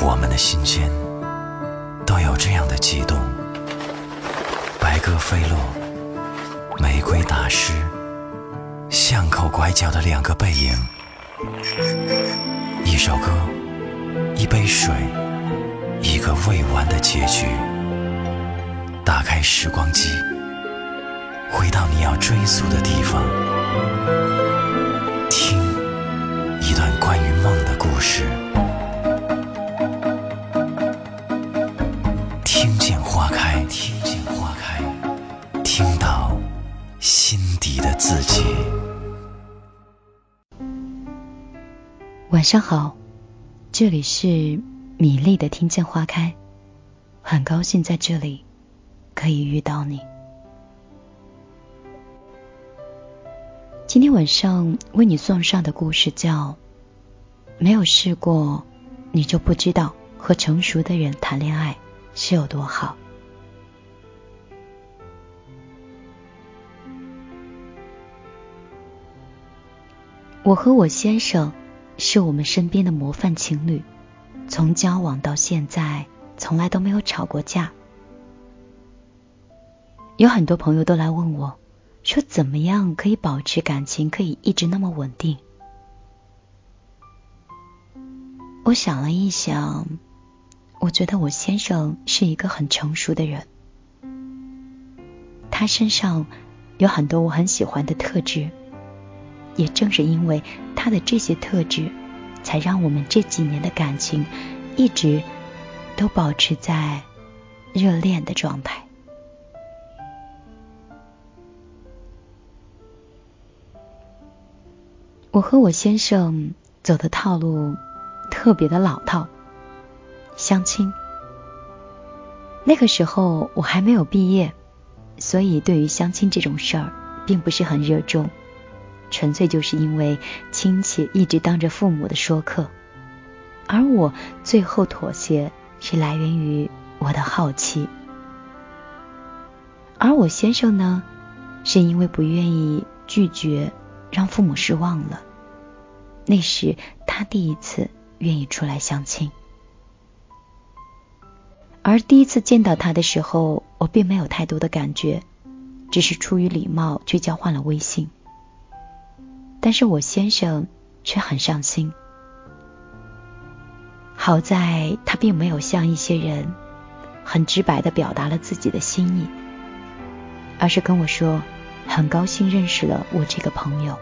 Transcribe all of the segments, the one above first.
我们的心间都有这样的悸动。白鸽飞落，玫瑰打湿，巷口拐角的两个背影。一首歌，一杯水，一个未完的结局。打开时光机，回到你要追溯的地方，听一段关于梦的故事。见花开，听见花开，听到心底的自己。晚上好，这里是米粒的听见花开，很高兴在这里可以遇到你。今天晚上为你送上的故事叫《没有试过，你就不知道和成熟的人谈恋爱是有多好》。我和我先生。是我们身边的模范情侣，从交往到现在，从来都没有吵过架。有很多朋友都来问我，说怎么样可以保持感情，可以一直那么稳定？我想了一想，我觉得我先生是一个很成熟的人，他身上有很多我很喜欢的特质。也正是因为他的这些特质，才让我们这几年的感情一直都保持在热恋的状态。我和我先生走的套路特别的老套，相亲。那个时候我还没有毕业，所以对于相亲这种事儿并不是很热衷。纯粹就是因为亲戚一直当着父母的说客，而我最后妥协是来源于我的好奇，而我先生呢，是因为不愿意拒绝让父母失望了。那时他第一次愿意出来相亲，而第一次见到他的时候，我并没有太多的感觉，只是出于礼貌去交换了微信。但是我先生却很上心，好在他并没有像一些人很直白的表达了自己的心意，而是跟我说很高兴认识了我这个朋友。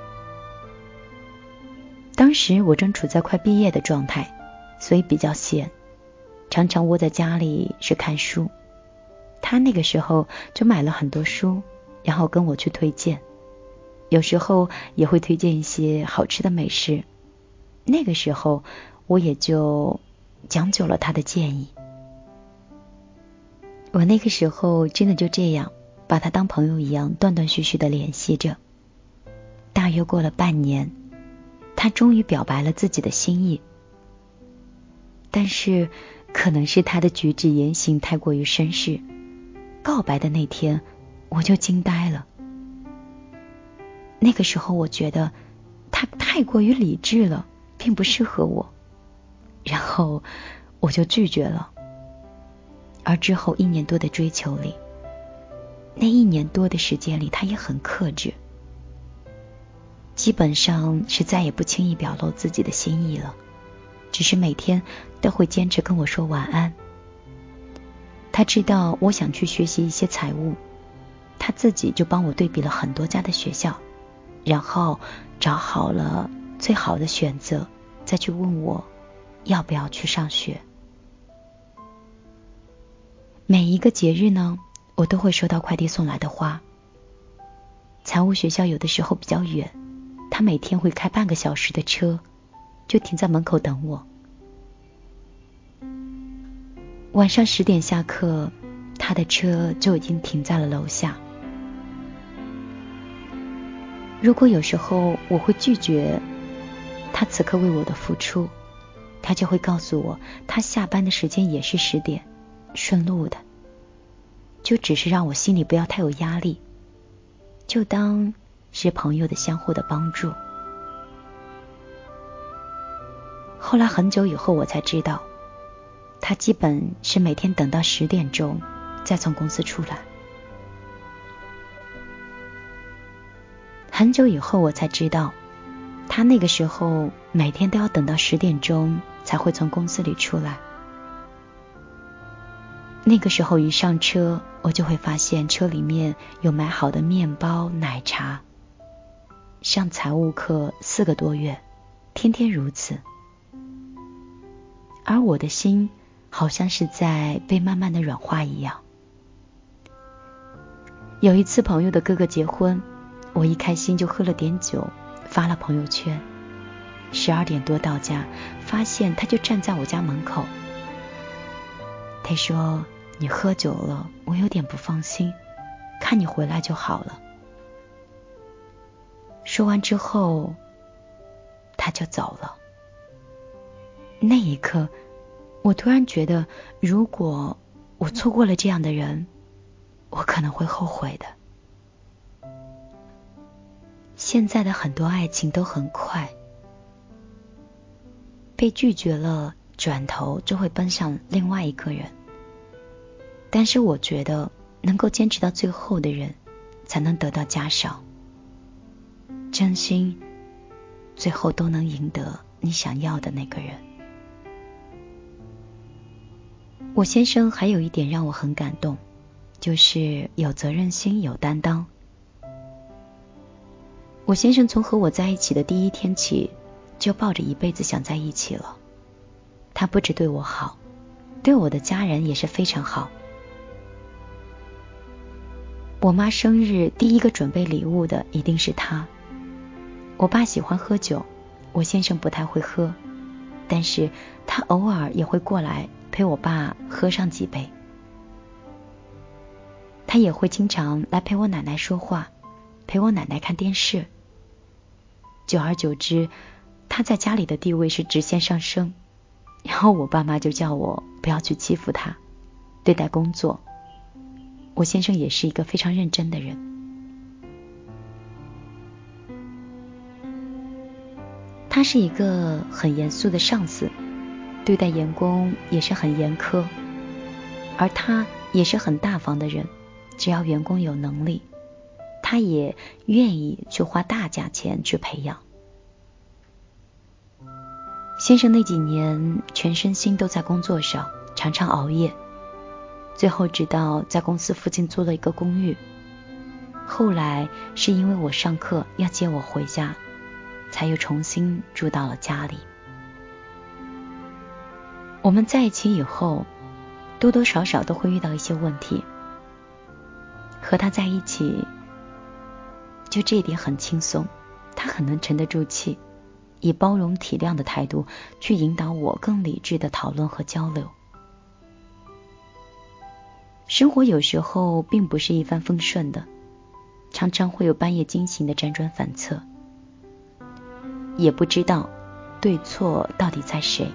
当时我正处在快毕业的状态，所以比较闲，常常窝在家里是看书。他那个时候就买了很多书，然后跟我去推荐。有时候也会推荐一些好吃的美食，那个时候我也就将就了他的建议。我那个时候真的就这样把他当朋友一样断断续续的联系着。大约过了半年，他终于表白了自己的心意，但是可能是他的举止言行太过于绅士，告白的那天我就惊呆了。那个时候，我觉得他太过于理智了，并不适合我，然后我就拒绝了。而之后一年多的追求里，那一年多的时间里，他也很克制，基本上是再也不轻易表露自己的心意了，只是每天都会坚持跟我说晚安。他知道我想去学习一些财务，他自己就帮我对比了很多家的学校。然后找好了最好的选择，再去问我要不要去上学。每一个节日呢，我都会收到快递送来的花。财务学校有的时候比较远，他每天会开半个小时的车，就停在门口等我。晚上十点下课，他的车就已经停在了楼下。如果有时候我会拒绝他此刻为我的付出，他就会告诉我，他下班的时间也是十点，顺路的，就只是让我心里不要太有压力，就当是朋友的相互的帮助。后来很久以后，我才知道，他基本是每天等到十点钟再从公司出来。很久以后我才知道，他那个时候每天都要等到十点钟才会从公司里出来。那个时候一上车，我就会发现车里面有买好的面包、奶茶。上财务课四个多月，天天如此，而我的心好像是在被慢慢的软化一样。有一次朋友的哥哥结婚，我一开心就喝了点酒，发了朋友圈。十二点多到家，发现他就站在我家门口。他说。你喝酒了，我有点不放心，看你回来就好了。说完之后，他就走了。那一刻，我突然觉得，如果我错过了这样的人，我可能会后悔的。现在的很多爱情都很快，被拒绝了，转头就会奔向另外一个人。但是我觉得，能够坚持到最后的人，才能得到嘉赏。真心，最后都能赢得你想要的那个人。我先生还有一点让我很感动，就是有责任心、有担当。我先生从和我在一起的第一天起，就抱着一辈子想在一起了。他不止对我好，对我的家人也是非常好。我妈生日第一个准备礼物的一定是他。我爸喜欢喝酒，我先生不太会喝，但是他偶尔也会过来陪我爸喝上几杯。他也会经常来陪我奶奶说话，陪我奶奶看电视。久而久之，他在家里的地位是直线上升。然后我爸妈就叫我不要去欺负他，对待工作。我先生也是一个非常认真的人，他是一个很严肃的上司，对待员工也是很严苛，而他也是很大方的人，只要员工有能力，他也愿意去花大价钱去培养。先生那几年全身心都在工作上，常常熬夜。最后，直到在公司附近租了一个公寓。后来是因为我上课要接我回家，才又重新住到了家里。我们在一起以后，多多少少都会遇到一些问题。和他在一起，就这一点很轻松，他很能沉得住气，以包容体谅的态度去引导我更理智的讨论和交流。生活有时候并不是一帆风顺的，常常会有半夜惊醒的辗转反侧，也不知道对错到底在谁。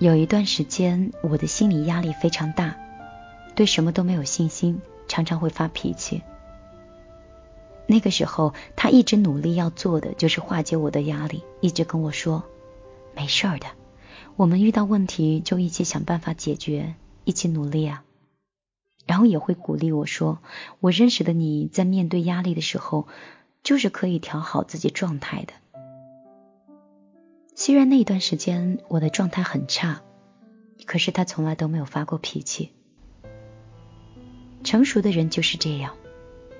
有一段时间，我的心理压力非常大，对什么都没有信心，常常会发脾气。那个时候，他一直努力要做的就是化解我的压力，一直跟我说。没事儿的，我们遇到问题就一起想办法解决，一起努力啊。然后也会鼓励我说，我认识的你在面对压力的时候，就是可以调好自己状态的。虽然那段时间我的状态很差，可是他从来都没有发过脾气。成熟的人就是这样，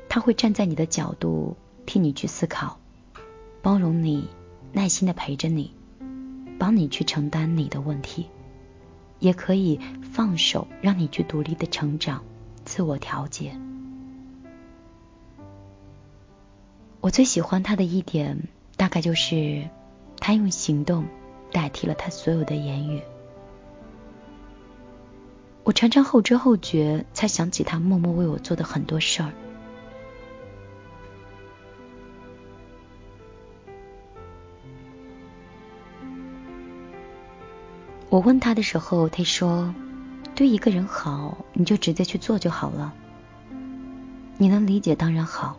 他会站在你的角度替你去思考，包容你，耐心的陪着你。帮你去承担你的问题，也可以放手让你去独立的成长、自我调节。我最喜欢他的一点，大概就是他用行动代替了他所有的言语。我常常后知后觉才想起他默默为我做的很多事儿。我问他的时候，他说：“对一个人好，你就直接去做就好了。你能理解当然好，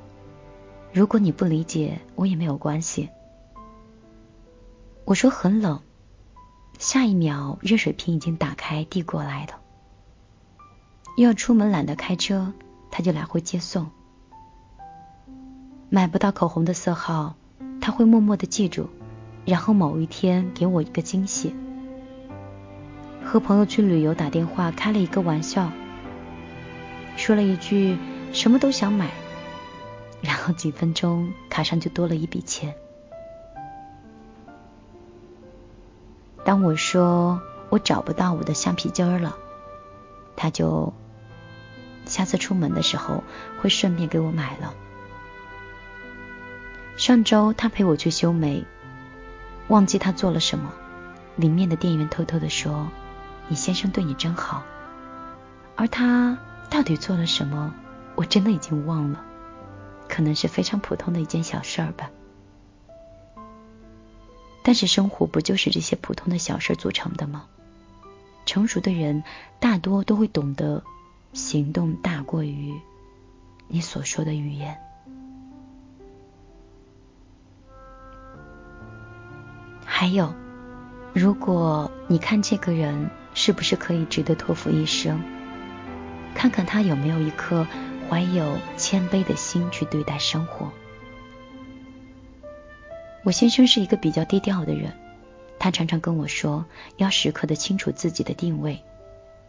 如果你不理解，我也没有关系。我说很冷，下一秒热水瓶已经打开递过来了。要出门懒得开车，他就来回接送。买不到口红的色号，他会默默的记住，然后某一天给我一个惊喜。和朋友去旅游打电话开了一个玩笑，说了一句什么都想买，然后几分钟卡上就多了一笔钱。当我说我找不到我的橡皮筋了，他就下次出门的时候会顺便给我买了。上周他陪我去修眉，忘记他做了什么，里面的店员偷偷的说：“你先生对你真好。”而他到底做了什么，我真的已经忘了，可能是非常普通的一件小事儿吧。但是生活不就是这些普通的小事组成的吗？成熟的人大多都会懂得，行动大过于你所说的语言。还有，如果你看这个人是不是可以值得托付一生，看看他有没有一颗怀有谦卑的心去对待生活。我先生是一个比较低调的人，他常常跟我说，要时刻的清楚自己的定位，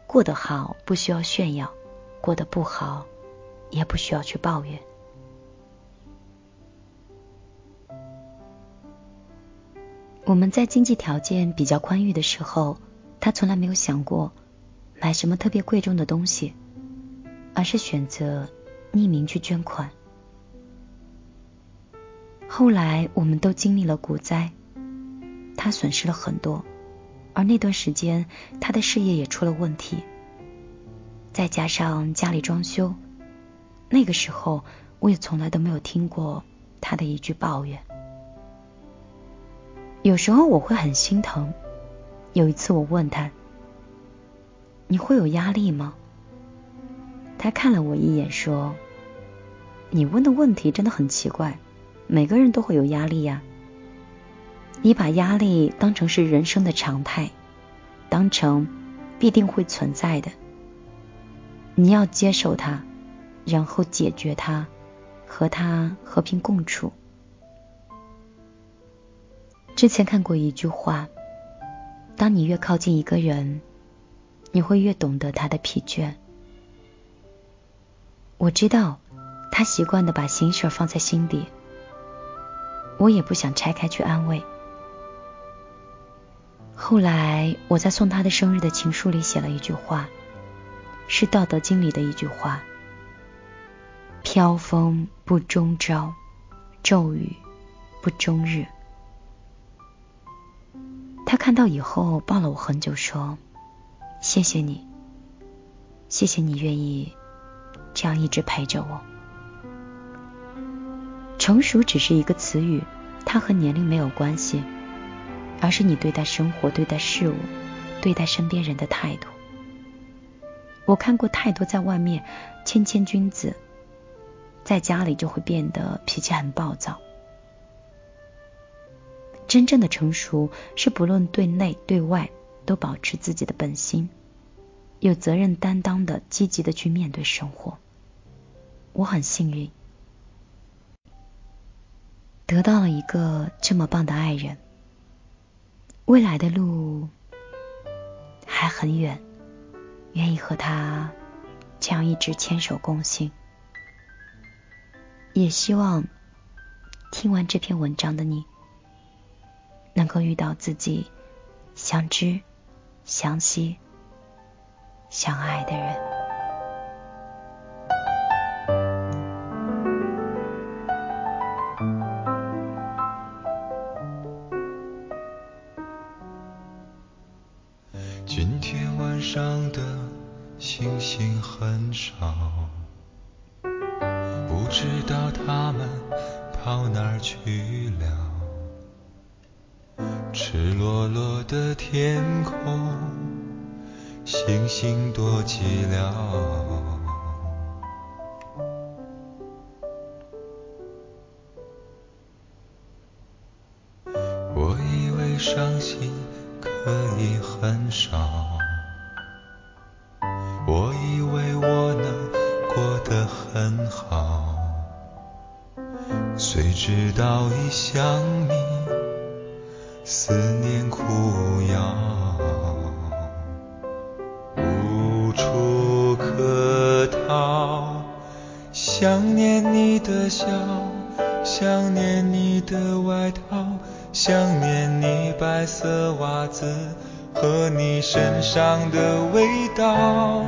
过得好不需要炫耀，过得不好也不需要去抱怨。我们在经济条件比较宽裕的时候，他从来没有想过买什么特别贵重的东西，而是选择匿名去捐款。后来我们都经历了股灾，他损失了很多，而那段时间他的事业也出了问题，再加上家里装修，那个时候我也从来都没有听过他的一句抱怨。有时候我会很心疼。有一次我问他：“你会有压力吗？”他看了我一眼说：“你问的问题真的很奇怪。”每个人都会有压力呀。你把压力当成是人生的常态，当成必定会存在的。你要接受它，然后解决它，和它和平共处。之前看过一句话：当你越靠近一个人，你会越懂得他的疲倦。我知道，他习惯的把心事放在心底。我也不想拆开去安慰。后来我在送他的生日的情书里写了一句话，是《道德经》里的一句话：“飘风不终朝，骤雨不终日。”他看到以后抱了我很久，说：“谢谢你，谢谢你愿意这样一直陪着我。”成熟只是一个词语，它和年龄没有关系，而是你对待生活、对待事物、对待身边人的态度。我看过太多在外面谦谦君子，在家里就会变得脾气很暴躁。真正的成熟是不论对内对外都保持自己的本心，有责任担当的积极的去面对生活。我很幸运。得到了一个这么棒的爱人，未来的路还很远，愿意和他这样一直牵手共行。也希望听完这篇文章的你，能够遇到自己相知、相惜、相爱的人。赤裸裸的天空星星多寂寥。的笑，想念你的外套，想念你白色袜子和你身上的味道。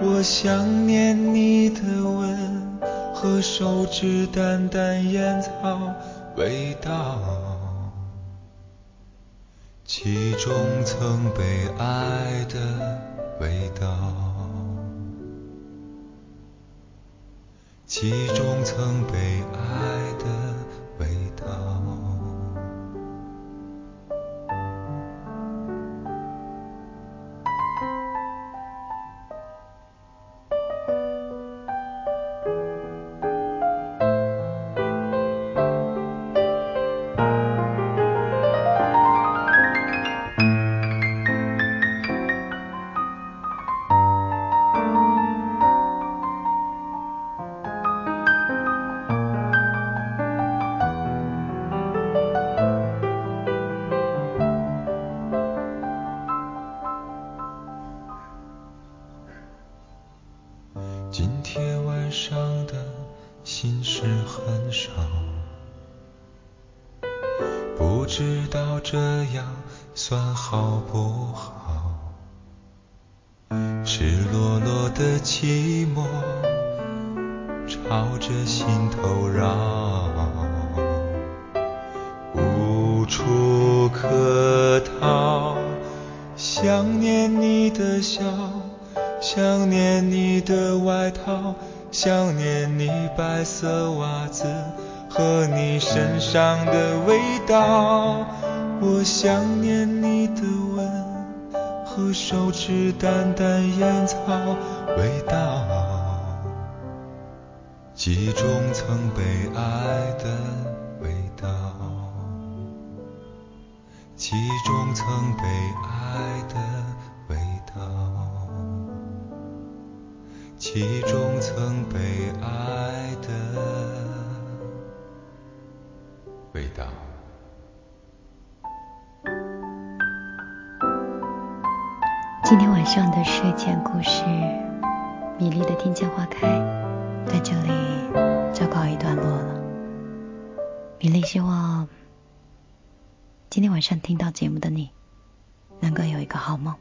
我想念你的吻和手指淡淡烟草味道，其中曾被爱的味道，其中曾被爱寂寞朝着心头绕，无处可逃。想念你的笑。想念你的外套，想念你白色袜子和你身上的味道。我想念你的吻和手指淡淡烟草味道，记中曾被爱的味道，记中曾被爱的味道。其中曾被爱的味道。今天晚上的睡前故事《米粒的听见花开》在这里就告一段落了。米粒希望今天晚上听到节目的你能够有一个好梦。